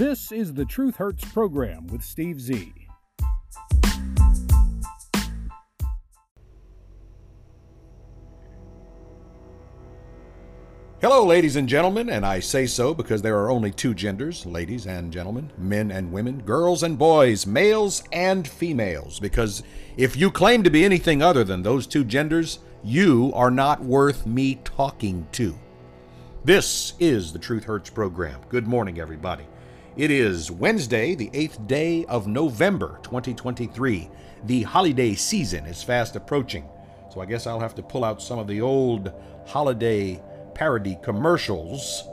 This is the Truth Hurts program with Steve Z. Hello, ladies and gentlemen, and I say so because there are only two genders ladies and gentlemen, men and women, girls and boys, males and females. Because if you claim to be anything other than those two genders, you are not worth me talking to. This is the Truth Hurts program. Good morning, everybody. It is Wednesday, the 8th day of November 2023. The holiday season is fast approaching, so I guess I'll have to pull out some of the old holiday parody commercials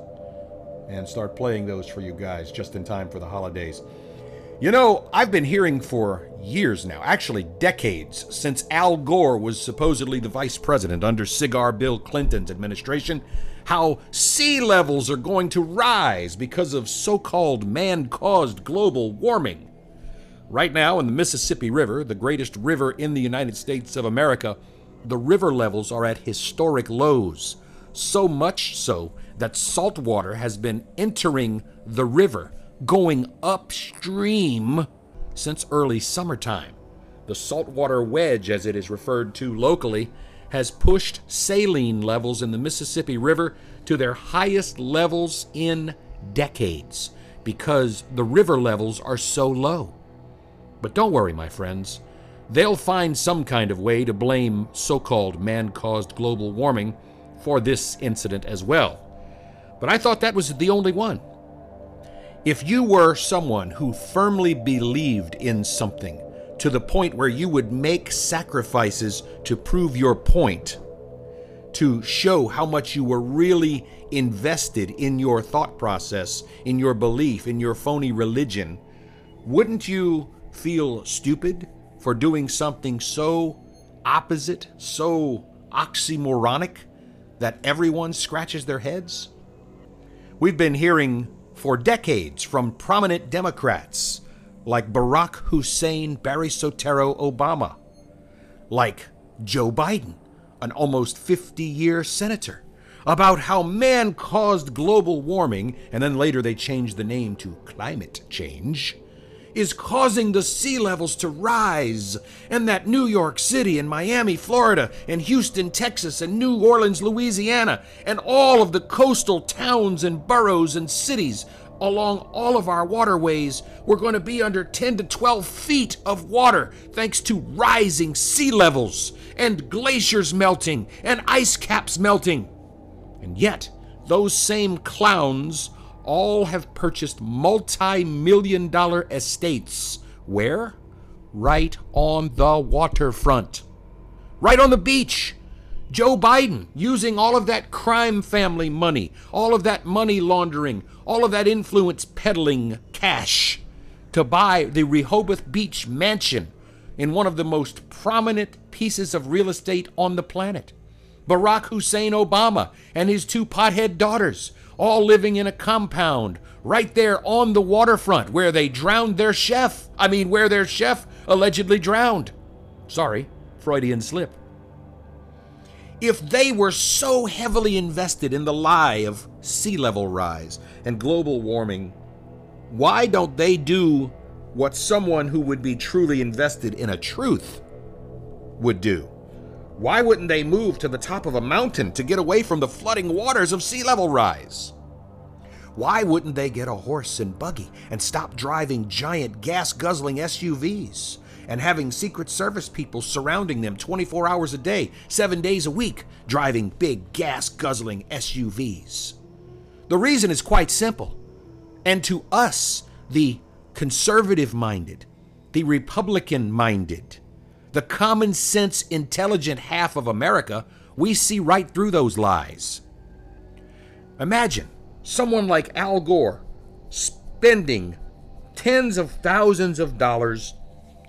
and start playing those for you guys just in time for the holidays. You know, I've been hearing for years now, actually decades, since Al Gore was supposedly the vice president under Cigar Bill Clinton's administration, how sea levels are going to rise because of so called man caused global warming. Right now, in the Mississippi River, the greatest river in the United States of America, the river levels are at historic lows so much so that salt water has been entering the river, going upstream since early summertime. The saltwater wedge, as it is referred to locally, has pushed saline levels in the Mississippi River to their highest levels in decades because the river levels are so low. But don't worry, my friends. They'll find some kind of way to blame so called man caused global warming for this incident as well. But I thought that was the only one. If you were someone who firmly believed in something to the point where you would make sacrifices to prove your point, to show how much you were really invested in your thought process, in your belief, in your phony religion, wouldn't you feel stupid for doing something so opposite, so oxymoronic? that everyone scratches their heads? We've been hearing for decades from prominent Democrats like Barack Hussein Barry Soetoro Obama, like Joe Biden, an almost 50 year senator, about how man caused global warming, and then later they changed the name to climate change is causing the sea levels to rise, and that New York City and Miami, Florida, and Houston, Texas, and New Orleans, Louisiana, and all of the coastal towns and boroughs and cities along all of our waterways, we're going to be under 10 to 12 feet of water thanks to rising sea levels and glaciers melting and ice caps melting. And yet, those same clowns all have purchased multi million dollar estates. Where? Right on the waterfront. Right on the beach. Joe Biden using all of that crime family money, all of that money laundering, all of that influence peddling cash to buy the Rehoboth Beach mansion in one of the most prominent pieces of real estate on the planet. Barack Hussein Obama and his two pothead daughters all living in a compound right there on the waterfront where they drowned their chef. I mean, where their chef allegedly drowned. Sorry, Freudian slip. If they were so heavily invested in the lie of sea level rise and global warming, why don't they do what someone who would be truly invested in a truth would do? Why wouldn't they move to the top of a mountain to get away from the flooding waters of sea level rise? Why wouldn't they get a horse and buggy and stop driving giant gas guzzling SUVs and having Secret Service people surrounding them 24 hours a day, seven days a week, driving big gas guzzling SUVs? The reason is quite simple. And to us, the conservative minded, the Republican minded, the common sense, intelligent half of America, we see right through those lies. Imagine someone like Al Gore spending tens of thousands of dollars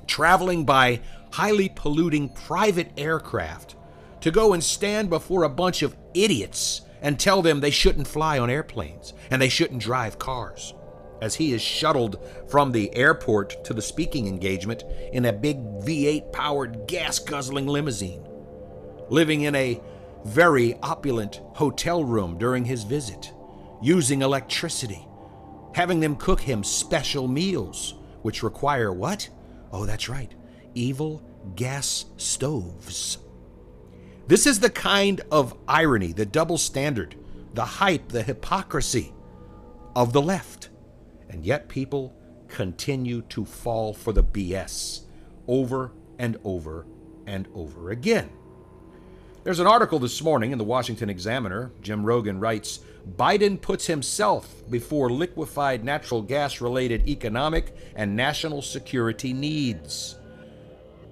traveling by highly polluting private aircraft to go and stand before a bunch of idiots and tell them they shouldn't fly on airplanes and they shouldn't drive cars as he is shuttled from the airport to the speaking engagement in a big V8 powered gas guzzling limousine, living in a very opulent hotel room during his visit, using electricity, having them cook him special meals, which require what? Oh, that's right, evil gas stoves. This is the kind of irony, the double standard, the hype, the hypocrisy of the left. And yet people continue to fall for the BS over and over and over again. There's an article this morning in the Washington Examiner. Jim Rogan writes Biden puts himself before liquefied natural gas related economic and national security needs.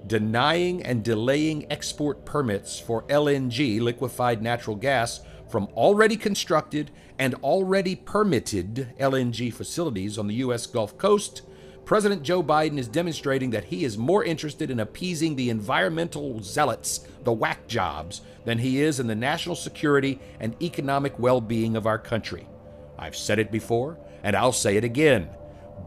Denying and delaying export permits for LNG, liquefied natural gas, from already constructed and already permitted LNG facilities on the U.S. Gulf Coast, President Joe Biden is demonstrating that he is more interested in appeasing the environmental zealots, the whack jobs, than he is in the national security and economic well being of our country. I've said it before, and I'll say it again.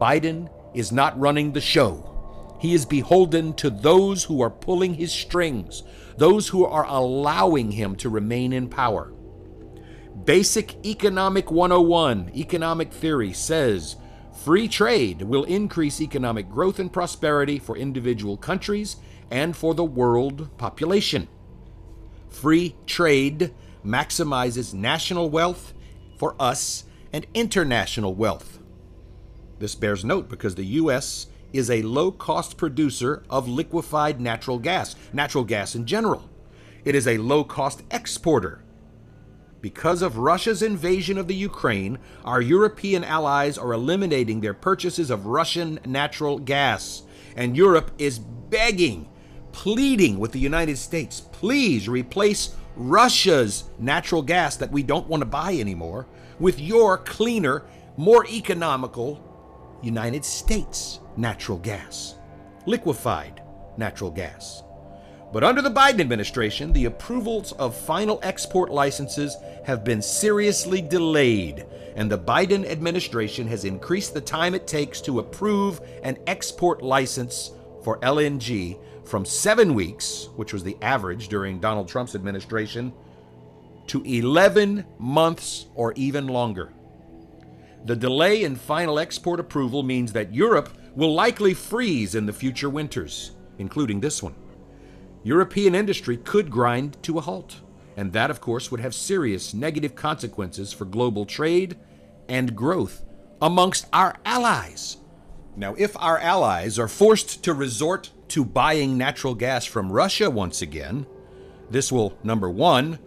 Biden is not running the show. He is beholden to those who are pulling his strings, those who are allowing him to remain in power. Basic Economic 101, economic theory, says free trade will increase economic growth and prosperity for individual countries and for the world population. Free trade maximizes national wealth for us and international wealth. This bears note because the U.S. is a low cost producer of liquefied natural gas, natural gas in general. It is a low cost exporter because of Russia's invasion of the Ukraine, our European allies are eliminating their purchases of Russian natural gas. And Europe is begging, pleading with the United States please replace Russia's natural gas that we don't want to buy anymore with your cleaner, more economical United States natural gas, liquefied natural gas. But under the Biden administration, the approvals of final export licenses have been seriously delayed, and the Biden administration has increased the time it takes to approve an export license for LNG from seven weeks, which was the average during Donald Trump's administration, to 11 months or even longer. The delay in final export approval means that Europe will likely freeze in the future winters, including this one. European industry could grind to a halt, and that, of course, would have serious negative consequences for global trade and growth amongst our allies. Now, if our allies are forced to resort to buying natural gas from Russia once again, this will, number one,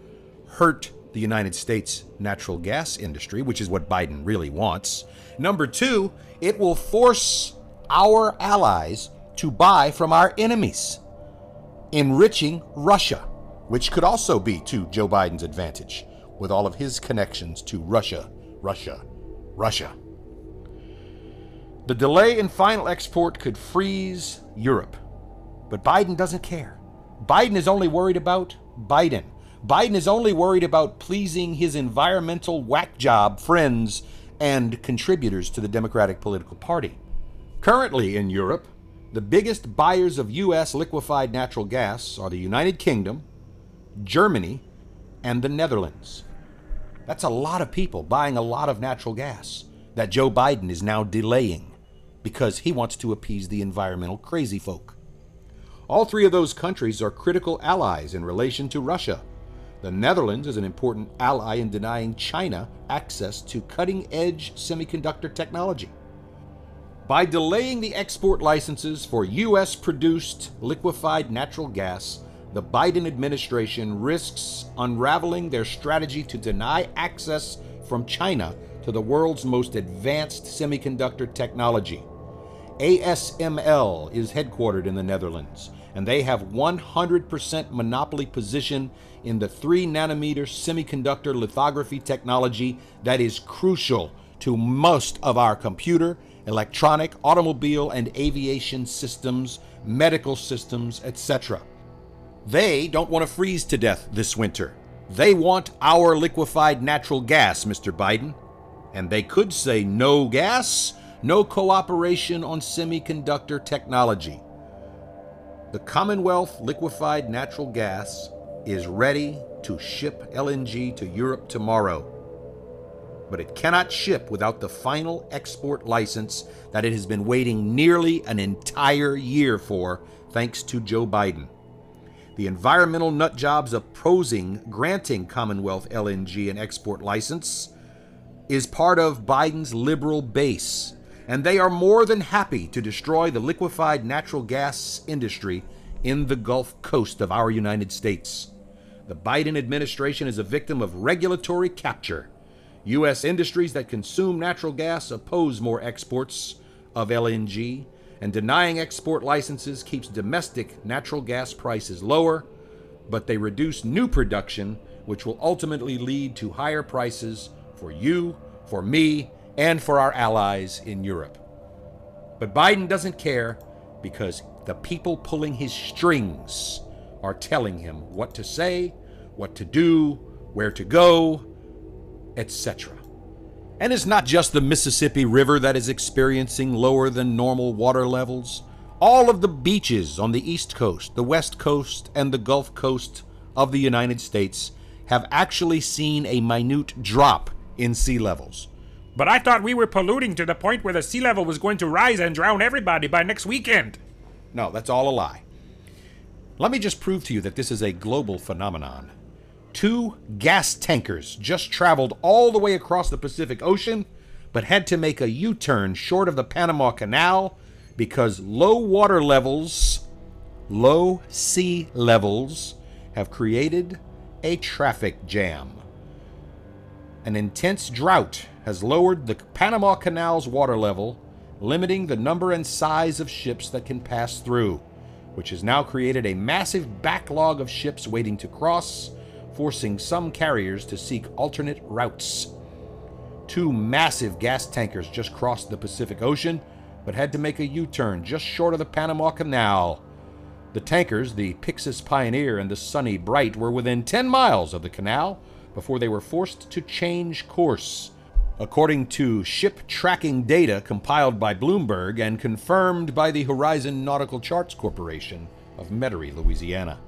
hurt the United States natural gas industry, which is what Biden really wants. Number two, it will force our allies to buy from our enemies enriching Russia, which could also be to Joe Biden's advantage with all of his connections to Russia, Russia, Russia. The delay in final export could freeze Europe, but Biden doesn't care. Biden is only worried about Biden. Biden is only worried about pleasing his environmental whack job friends and contributors to the Democratic political party. Currently in Europe, the biggest buyers of U.S. liquefied natural gas are the United Kingdom, Germany, and the Netherlands. That's a lot of people buying a lot of natural gas that Joe Biden is now delaying because he wants to appease the environmental crazy folk. All three of those countries are critical allies in relation to Russia. The Netherlands is an important ally in denying China access to cutting edge semiconductor technology. By delaying the export licenses for U.S. produced liquefied natural gas, the Biden administration risks unraveling their strategy to deny access from China to the world's most advanced semiconductor technology. ASML is headquartered in the Netherlands, and they have 100% monopoly position in the 3 nanometer semiconductor lithography technology that is crucial to most of our computer electronic, automobile, and aviation systems, medical systems, etc. They don't want to freeze to death this winter. They want our liquefied natural gas, Mr. Biden. And they could say no gas, no cooperation on semiconductor technology. The Commonwealth liquefied natural gas is ready to ship LNG to Europe tomorrow. But it cannot ship without the final export license that it has been waiting nearly an entire year for, thanks to Joe Biden. The environmental nutjobs opposing granting Commonwealth LNG an export license is part of Biden's liberal base, and they are more than happy to destroy the liquefied natural gas industry in the Gulf Coast of our United States. The Biden administration is a victim of regulatory capture. U.S. industries that consume natural gas oppose more exports of LNG, and denying export licenses keeps domestic natural gas prices lower, but they reduce new production, which will ultimately lead to higher prices for you, for me, and for our allies in Europe. But Biden doesn't care because the people pulling his strings are telling him what to say, what to do, where to go, etc. And it's not just the Mississippi River that is experiencing lower than normal water levels. All of the beaches on the East Coast, the West Coast, and the Gulf Coast of the United States have actually seen a minute drop in sea levels. But I thought we were polluting to the point where the sea level was going to rise and drown everybody by next weekend. No, that's all a lie. Let me just prove to you that this is a global phenomenon. Two gas tankers just traveled all the way across the Pacific Ocean, but had to make a U turn short of the Panama Canal because low water levels, low sea levels, have created a traffic jam. An intense drought has lowered the Panama Canal's water level, limiting the number and size of ships that can pass through, which has now created a massive backlog of ships waiting to cross, forcing some carriers to seek alternate routes. Two massive gas tankers just crossed the Pacific Ocean, but had to make a U turn just short of the Panama Canal. The tankers, the Pyxis Pioneer and the Sunny Bright, were within 10 miles of the canal before they were forced to change course. According to ship tracking data compiled by Bloomberg and confirmed by the Horizon Nautical Charts Corporation of Metairie, Louisiana.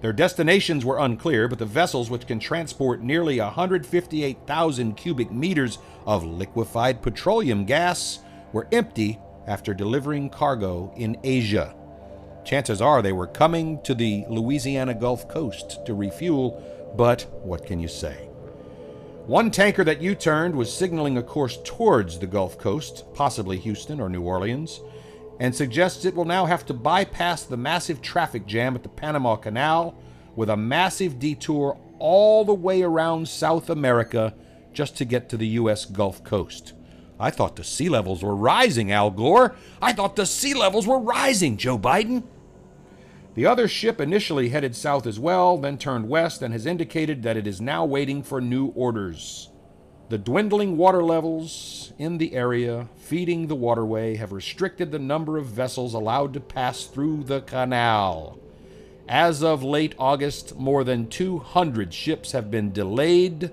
Their destinations were unclear, but the vessels, which can transport nearly 158,000 cubic meters of liquefied petroleum gas, were empty after delivering cargo in Asia. Chances are they were coming to the Louisiana Gulf Coast to refuel but what can you say? One tanker that U turned was signaling a course towards the Gulf Coast, possibly Houston or New Orleans, and suggests it will now have to bypass the massive traffic jam at the Panama Canal with a massive detour all the way around South America just to get to the U.S. Gulf Coast. I thought the sea levels were rising, Al Gore. I thought the sea levels were rising, Joe Biden. The other ship initially headed south as well, then turned west, and has indicated that it is now waiting for new orders. The dwindling water levels in the area feeding the waterway have restricted the number of vessels allowed to pass through the canal. As of late August, more than 200 ships have been delayed.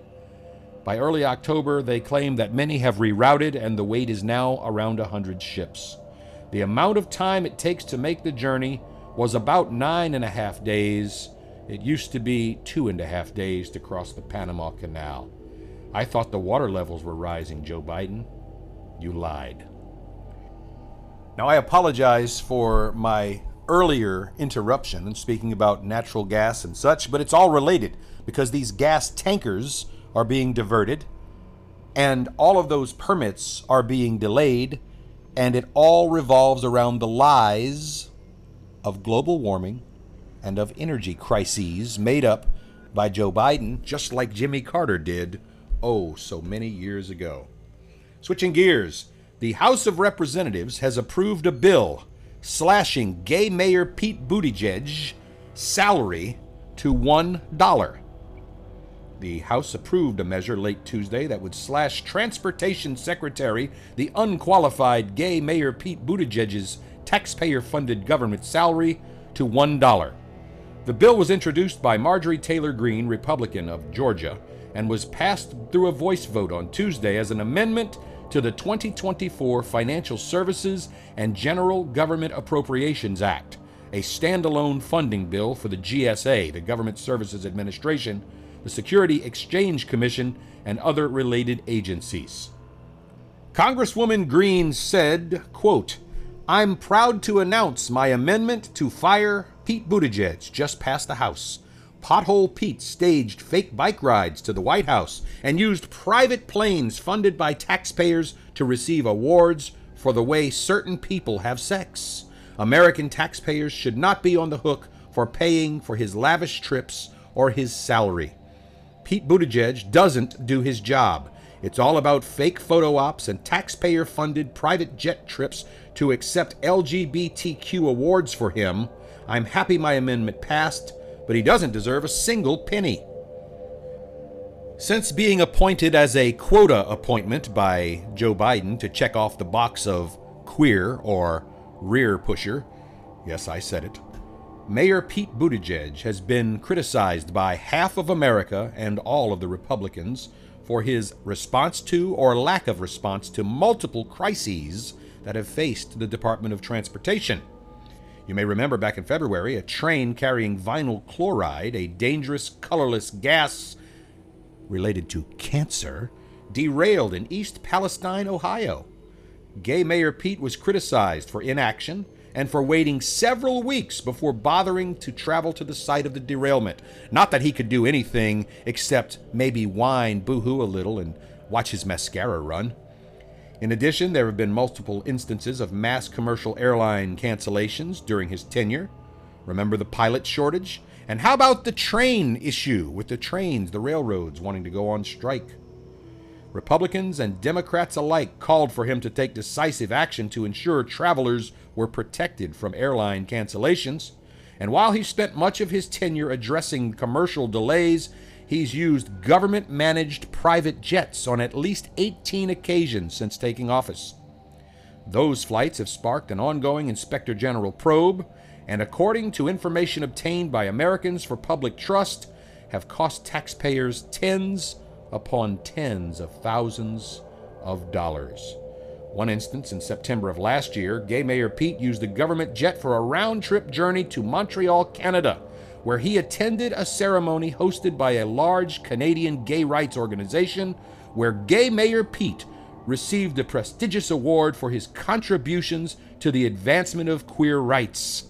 By early October, they claim that many have rerouted and the wait is now around 100 ships. The amount of time it takes to make the journey was about nine and a half days. It used to be two and a half days to cross the Panama Canal. I thought the water levels were rising, Joe Biden. You lied. Now, I apologize for my earlier interruption in speaking about natural gas and such, but it's all related because these gas tankers are being diverted and all of those permits are being delayed, and it all revolves around the lies of global warming and of energy crises made up by Joe Biden, just like Jimmy Carter did oh so many years ago. Switching gears, the House of Representatives has approved a bill slashing gay Mayor Pete Buttigieg's salary to $1. The House approved a measure late Tuesday that would slash Transportation Secretary, the unqualified gay Mayor Pete Buttigieg's taxpayer funded government salary to $1. The bill was introduced by Marjorie Taylor Greene, Republican of Georgia, and was passed through a voice vote on Tuesday as an amendment to the 2024 Financial Services and General Government Appropriations Act, a standalone funding bill for the GSA, the Government Services Administration, the Security Exchange Commission, and other related agencies. Congresswoman Greene said, quote, I'm proud to announce my amendment to fire Pete Buttigieg just passed the House. Pothole Pete staged fake bike rides to the White House and used private planes funded by taxpayers to receive awards for the way certain people have sex. American taxpayers should not be on the hook for paying for his lavish trips or his salary. Pete Buttigieg doesn't do his job. It's all about fake photo ops and taxpayer funded private jet trips to accept LGBTQ awards for him. I'm happy my amendment passed but he doesn't deserve a single penny. Since being appointed as a quota appointment by Joe Biden to check off the box of queer or rear pusher, yes, I said it, Mayor Pete Buttigieg has been criticized by half of America and all of the Republicans for his response to or lack of response to multiple crises that have faced the Department of Transportation. You may remember back in February, a train carrying vinyl chloride, a dangerous, colorless gas related to cancer, derailed in East Palestine, Ohio. Gay Mayor Pete was criticized for inaction and for waiting several weeks before bothering to travel to the site of the derailment. Not that he could do anything except maybe whine, boo hoo a little, and watch his mascara run. In addition, there have been multiple instances of mass commercial airline cancellations during his tenure. Remember the pilot shortage? And how about the train issue with the trains, the railroads wanting to go on strike? Republicans and Democrats alike called for him to take decisive action to ensure travelers were protected from airline cancellations. And while he spent much of his tenure addressing commercial delays he's used government managed private jets on at least 18 occasions since taking office. Those flights have sparked an ongoing Inspector General probe, and according to information obtained by Americans for Public Trust, have cost taxpayers tens upon tens of thousands of dollars. One instance in September of last year, gay Mayor Pete used a government jet for a round trip journey to Montreal, Canada where he attended a ceremony hosted by a large Canadian gay rights organization where gay Mayor Pete received the prestigious award for his contributions to the advancement of queer rights.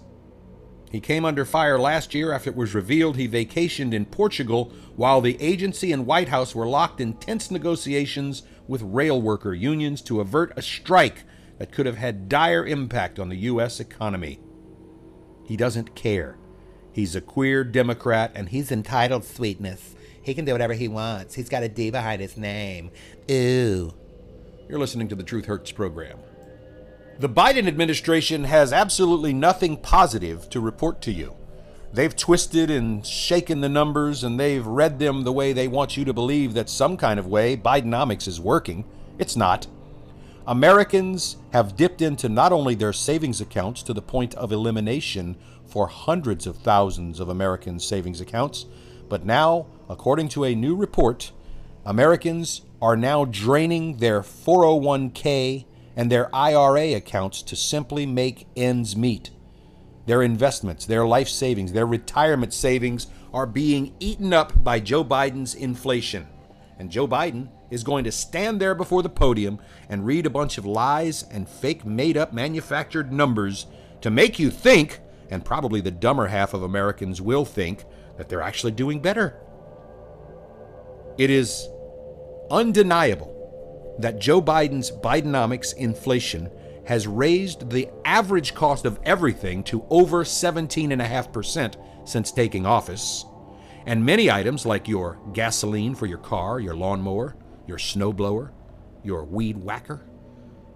He came under fire last year after it was revealed he vacationed in Portugal while the agency and White House were locked in tense negotiations with rail worker unions to avert a strike that could have had dire impact on the U.S. economy. He doesn't care. He's a queer Democrat and he's entitled sweetness. He can do whatever he wants. He's got a D behind his name. Ooh. You're listening to the Truth Hurts program. The Biden administration has absolutely nothing positive to report to you. They've twisted and shaken the numbers and they've read them the way they want you to believe that some kind of way Bidenomics is working. It's not. Americans have dipped into not only their savings accounts to the point of elimination for hundreds of thousands of American savings accounts. But now, according to a new report, Americans are now draining their 401k and their IRA accounts to simply make ends meet. Their investments, their life savings, their retirement savings are being eaten up by Joe Biden's inflation. And Joe Biden is going to stand there before the podium and read a bunch of lies and fake made up manufactured numbers to make you think and probably the dumber half of Americans will think that they're actually doing better. It is undeniable that Joe Biden's Bidenomics inflation has raised the average cost of everything to over 17.5% since taking office. And many items like your gasoline for your car, your lawnmower, your snowblower, your weed whacker,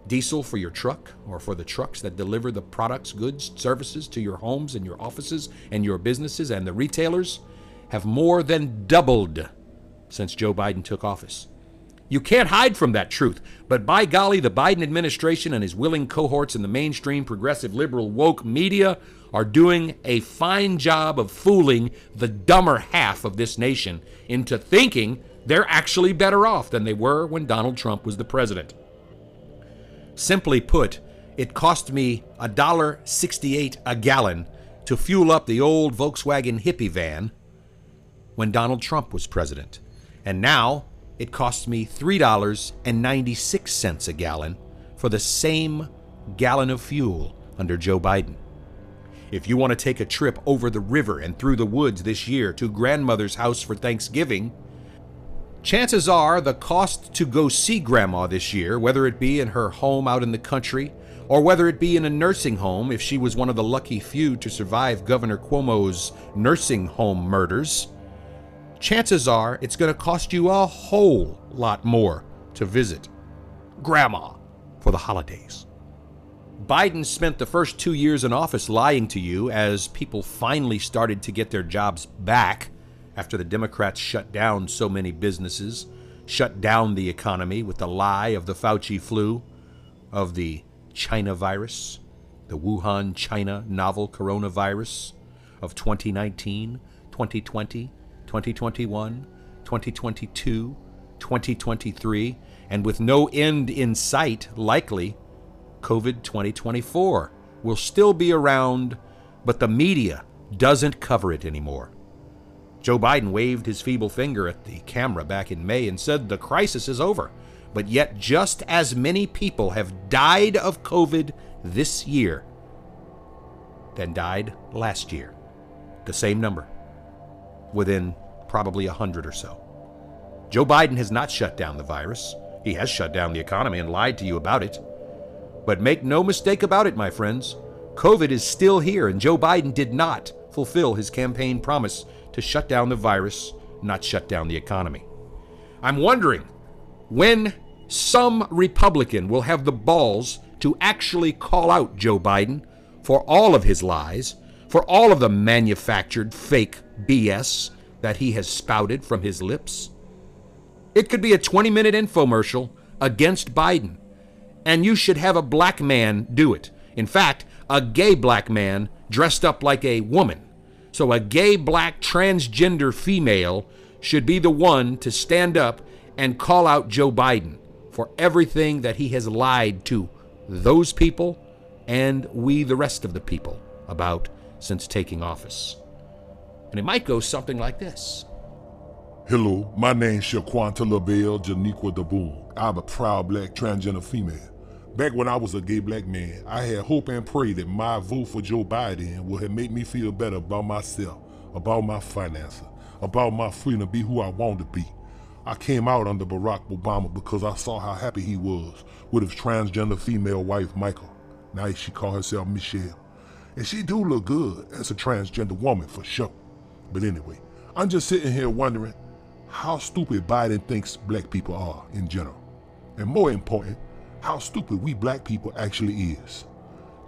diesel for your truck or for the trucks that deliver the products, goods, services to your homes and your offices and your businesses and the retailers have more than doubled since Joe Biden took office. You can't hide from that truth, but by golly, the Biden administration and his willing cohorts in the mainstream progressive liberal woke media are doing a fine job of fooling the dumber half of this nation into thinking they're actually better off than they were when Donald Trump was the president. Simply put, it cost me $1.68 a gallon to fuel up the old Volkswagen hippie van when Donald Trump was president. And now it costs me $3.96 a gallon for the same gallon of fuel under Joe Biden. If you want to take a trip over the river and through the woods this year to grandmother's house for Thanksgiving, chances are the cost to go see grandma this year, whether it be in her home out in the country or whether it be in a nursing home if she was one of the lucky few to survive Governor Cuomo's nursing home murders, chances are it's going to cost you a whole lot more to visit Grandma for the holidays. Biden spent the first two years in office lying to you as people finally started to get their jobs back after the Democrats shut down so many businesses, shut down the economy with the lie of the Fauci flu, of the China virus, the Wuhan, China novel coronavirus of 2019, 2020, 2021, 2022, 2023, and with no end in sight, likely, COVID 2024 will still be around, but the media doesn't cover it anymore. Joe Biden waved his feeble finger at the camera back in May and said the crisis is over but yet just as many people have died of COVID this year than died last year. The same number, within probably a hundred or so. Joe Biden has not shut down the virus. He has shut down the economy and lied to you about it. But make no mistake about it, my friends. COVID is still here, and Joe Biden did not fulfill his campaign promise to shut down the virus, not shut down the economy. I'm wondering when some Republican will have the balls to actually call out Joe Biden for all of his lies, for all of the manufactured fake BS that he has spouted from his lips. It could be a 20 minute infomercial against Biden, and you should have a black man do it. In fact, a gay black man dressed up like a woman. So a gay black transgender female should be the one to stand up and call out Joe Biden for everything that he has lied to those people and we, the rest of the people, about since taking office. And it might go something like this. Hello, my name's Shaquanta LaBelle Janiqua Daboon. I'm a proud black transgender female. Back when I was a gay black man, I had hope and pray that my vote for Joe Biden would have made me feel better about myself, about my finances, about my freedom to be who I want to be. I came out under Barack Obama because I saw how happy he was with his transgender female wife, Michael. Now she call herself Michelle. And she do look good as a transgender woman for sure. But anyway, I'm just sitting here wondering how stupid Biden thinks black people are in general. And more important, how stupid we black people actually is.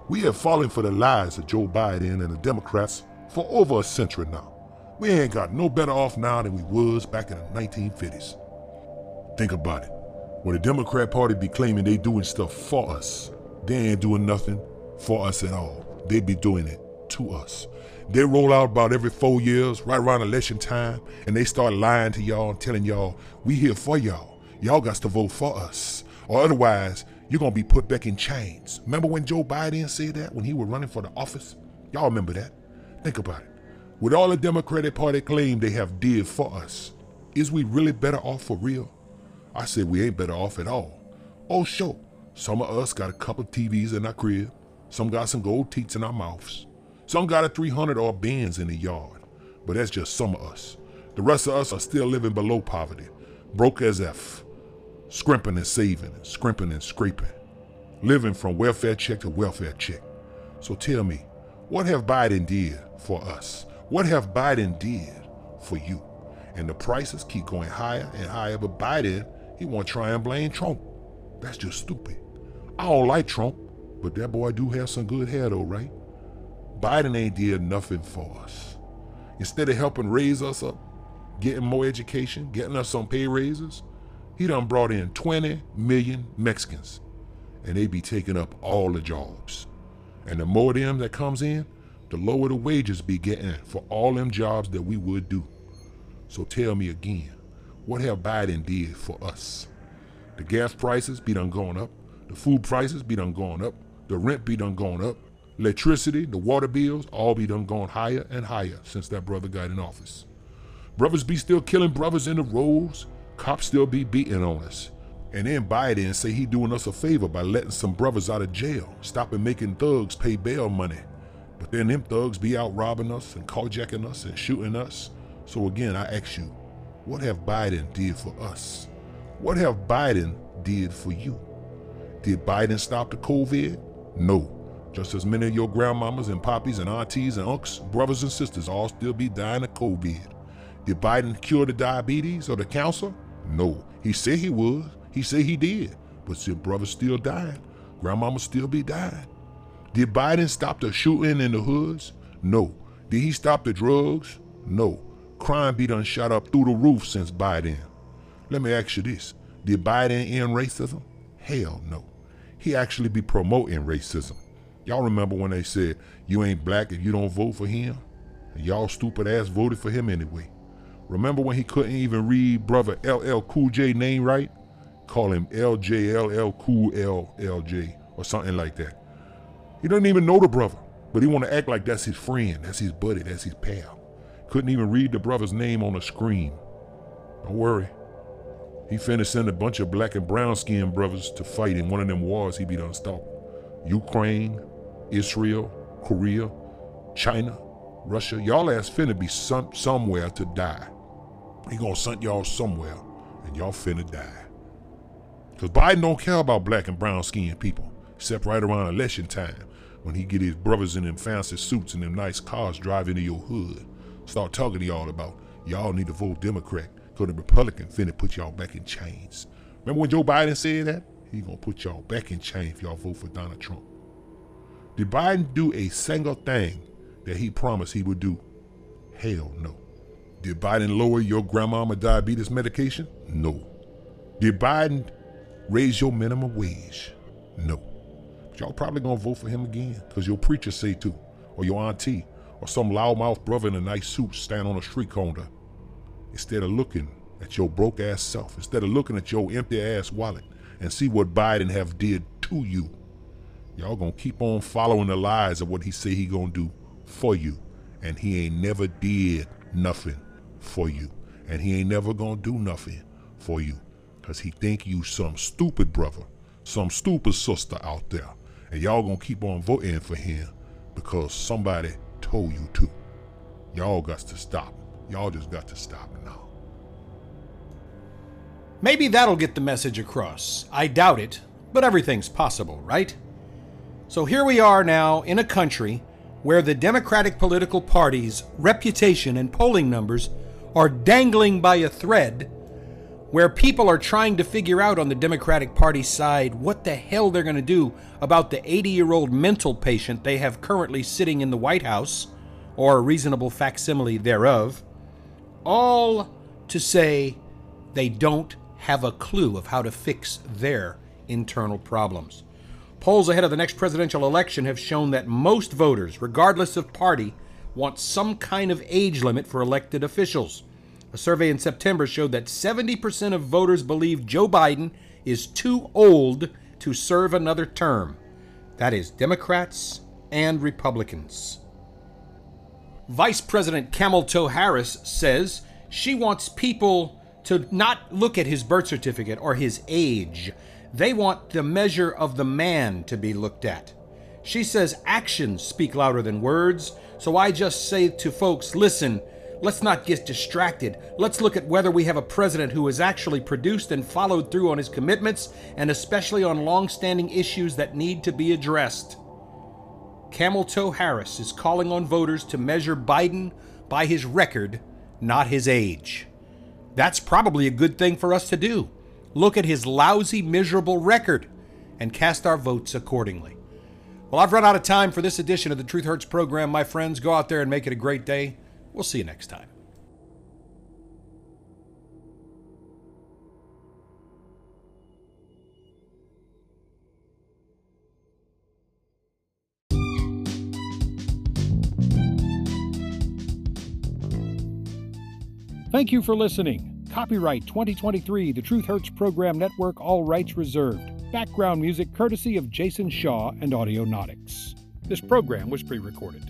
We have fallen for the lies of Joe Biden and the Democrats for over a century now. We ain't got no better off now than we was back in the 1950s. Think about it. When the Democrat Party be claiming they doing stuff for us, they ain't doing nothing for us at all. They be doing it to us. They roll out about every four years, right around election time, and they start lying to y'all and telling y'all, we here for y'all. Y'all got to vote for us. Or otherwise, you're gonna be put back in chains. Remember when Joe Biden said that when he was running for the office? Y'all remember that? Think about it. With all the Democratic Party claim they have did for us, is we really better off for real? I said we ain't better off at all. Oh, sure, some of us got a couple TVs in our crib, some got some gold teats in our mouths, some got a 300 or Benz in the yard, but that's just some of us. The rest of us are still living below poverty, broke as F, scrimping and saving, scrimping and scraping, living from welfare check to welfare check. So tell me, what have Biden did for us? What have Biden did for you? And the prices keep going higher and higher, but Biden, he want to try and blame Trump. That's just stupid. I don't like Trump, but that boy do have some good hair though, right? Biden ain't did nothing for us. Instead of helping raise us up, getting more education, getting us some pay raises, he done brought in 20 million Mexicans, and they be taking up all the jobs. And the more them that comes in, the lower the wages be getting for all them jobs that we would do. So tell me again, what have Biden did for us? The gas prices be done going up, the food prices be done going up, the rent be done going up, electricity, the water bills, all be done going higher and higher since that brother got in office. Brothers be still killing brothers in the roads. Cops still be beating on us. And then Biden say he doing us a favor by letting some brothers out of jail, stopping making thugs pay bail money. But then them thugs be out robbing us and carjacking us and shooting us. So again, I ask you, what have Biden did for us? What have Biden did for you? Did Biden stop the COVID? No. Just as many of your grandmamas and poppies and aunties and uncles, brothers and sisters all still be dying of COVID. Did Biden cure the diabetes or the cancer? No. He said he would. He said he did. But still, brothers still dying. Grandmama still be dying. Did Biden stop the shooting in the hoods? No. Did he stop the drugs? No. Crime be done shot up through the roof since Biden. Let me ask you this. Did Biden end racism? Hell no. He actually be promoting racism. Y'all remember when they said, you ain't black if you don't vote for him? And y'all stupid ass voted for him anyway. Remember when he couldn't even read brother LL Cool J name right? Call him LJLL Cool LLJ or something like that. He doesn't even know the brother, but he want to act like that's his friend, that's his buddy, that's his pal. Couldn't even read the brother's name on the screen. Don't worry. He finna send a bunch of black and brown skinned brothers to fight in one of them wars he be done stop. Ukraine, Israel, Korea, China, Russia. Y'all ass finna be some, somewhere to die. He gonna send y'all somewhere, and y'all finna die. Cause Biden don't care about black and brown skinned people, except right around election time, when he get his brothers in them fancy suits and them nice cars driving to your hood. Start talking to y'all about y'all need to vote Democrat, cause the Republican finna put y'all back in chains. Remember when Joe Biden said that? He gonna put y'all back in chains if y'all vote for Donald Trump. Did Biden do a single thing that he promised he would do? Hell no. Did Biden lower your grandmama diabetes medication? No. Did Biden raise your minimum wage? No. But y'all probably gonna vote for him again, because your preacher say to, or your auntie, or some loudmouth brother in a nice suit stand on a street corner. Instead of looking at your broke ass self, instead of looking at your empty ass wallet and see what Biden have did to you, y'all gonna keep on following the lies of what he say he gonna do for you. And he ain't never did nothing for you. And he ain't never gonna do nothing for you. Cause he think you some stupid brother, some stupid sister out there. And y'all gonna keep on voting for him because somebody told you to. Y'all got to stop. Y'all just got to stop now. Maybe that'll get the message across. I doubt it, but everything's possible, right? So here we are now in a country where the Democratic political party's reputation and polling numbers are dangling by a thread, where people are trying to figure out on the Democratic Party side what the hell they're going to do about the 80 year old mental patient they have currently sitting in the White House, or a reasonable facsimile thereof, all to say they don't have a clue of how to fix their internal problems. Polls ahead of the next presidential election have shown that most voters, regardless of party, want some kind of age limit for elected officials. A survey in September showed that 70% of voters believe Joe Biden is too old to serve another term. That is, Democrats and Republicans. Vice President Camel Toe Harris says she wants people to not look at his birth certificate or his age they want the measure of the man to be looked at. She says actions speak louder than words, so I just say to folks listen, let's not get distracted. Let's look at whether we have a president who has actually produced and followed through on his commitments, and especially on long standing issues that need to be addressed. Camel Toe Harris is calling on voters to measure Biden by his record, not his age. That's probably a good thing for us to do look at his lousy, miserable record, and cast our votes accordingly. Well, I've run out of time for this edition of the Truth Hurts program, my friends. Go out there and make it a great day. We'll see you next time. Thank you for listening. Copyright 2023, the Truth Hurts Program Network, all rights reserved. Background music courtesy of Jason Shaw and Audionautix. This program was pre recorded.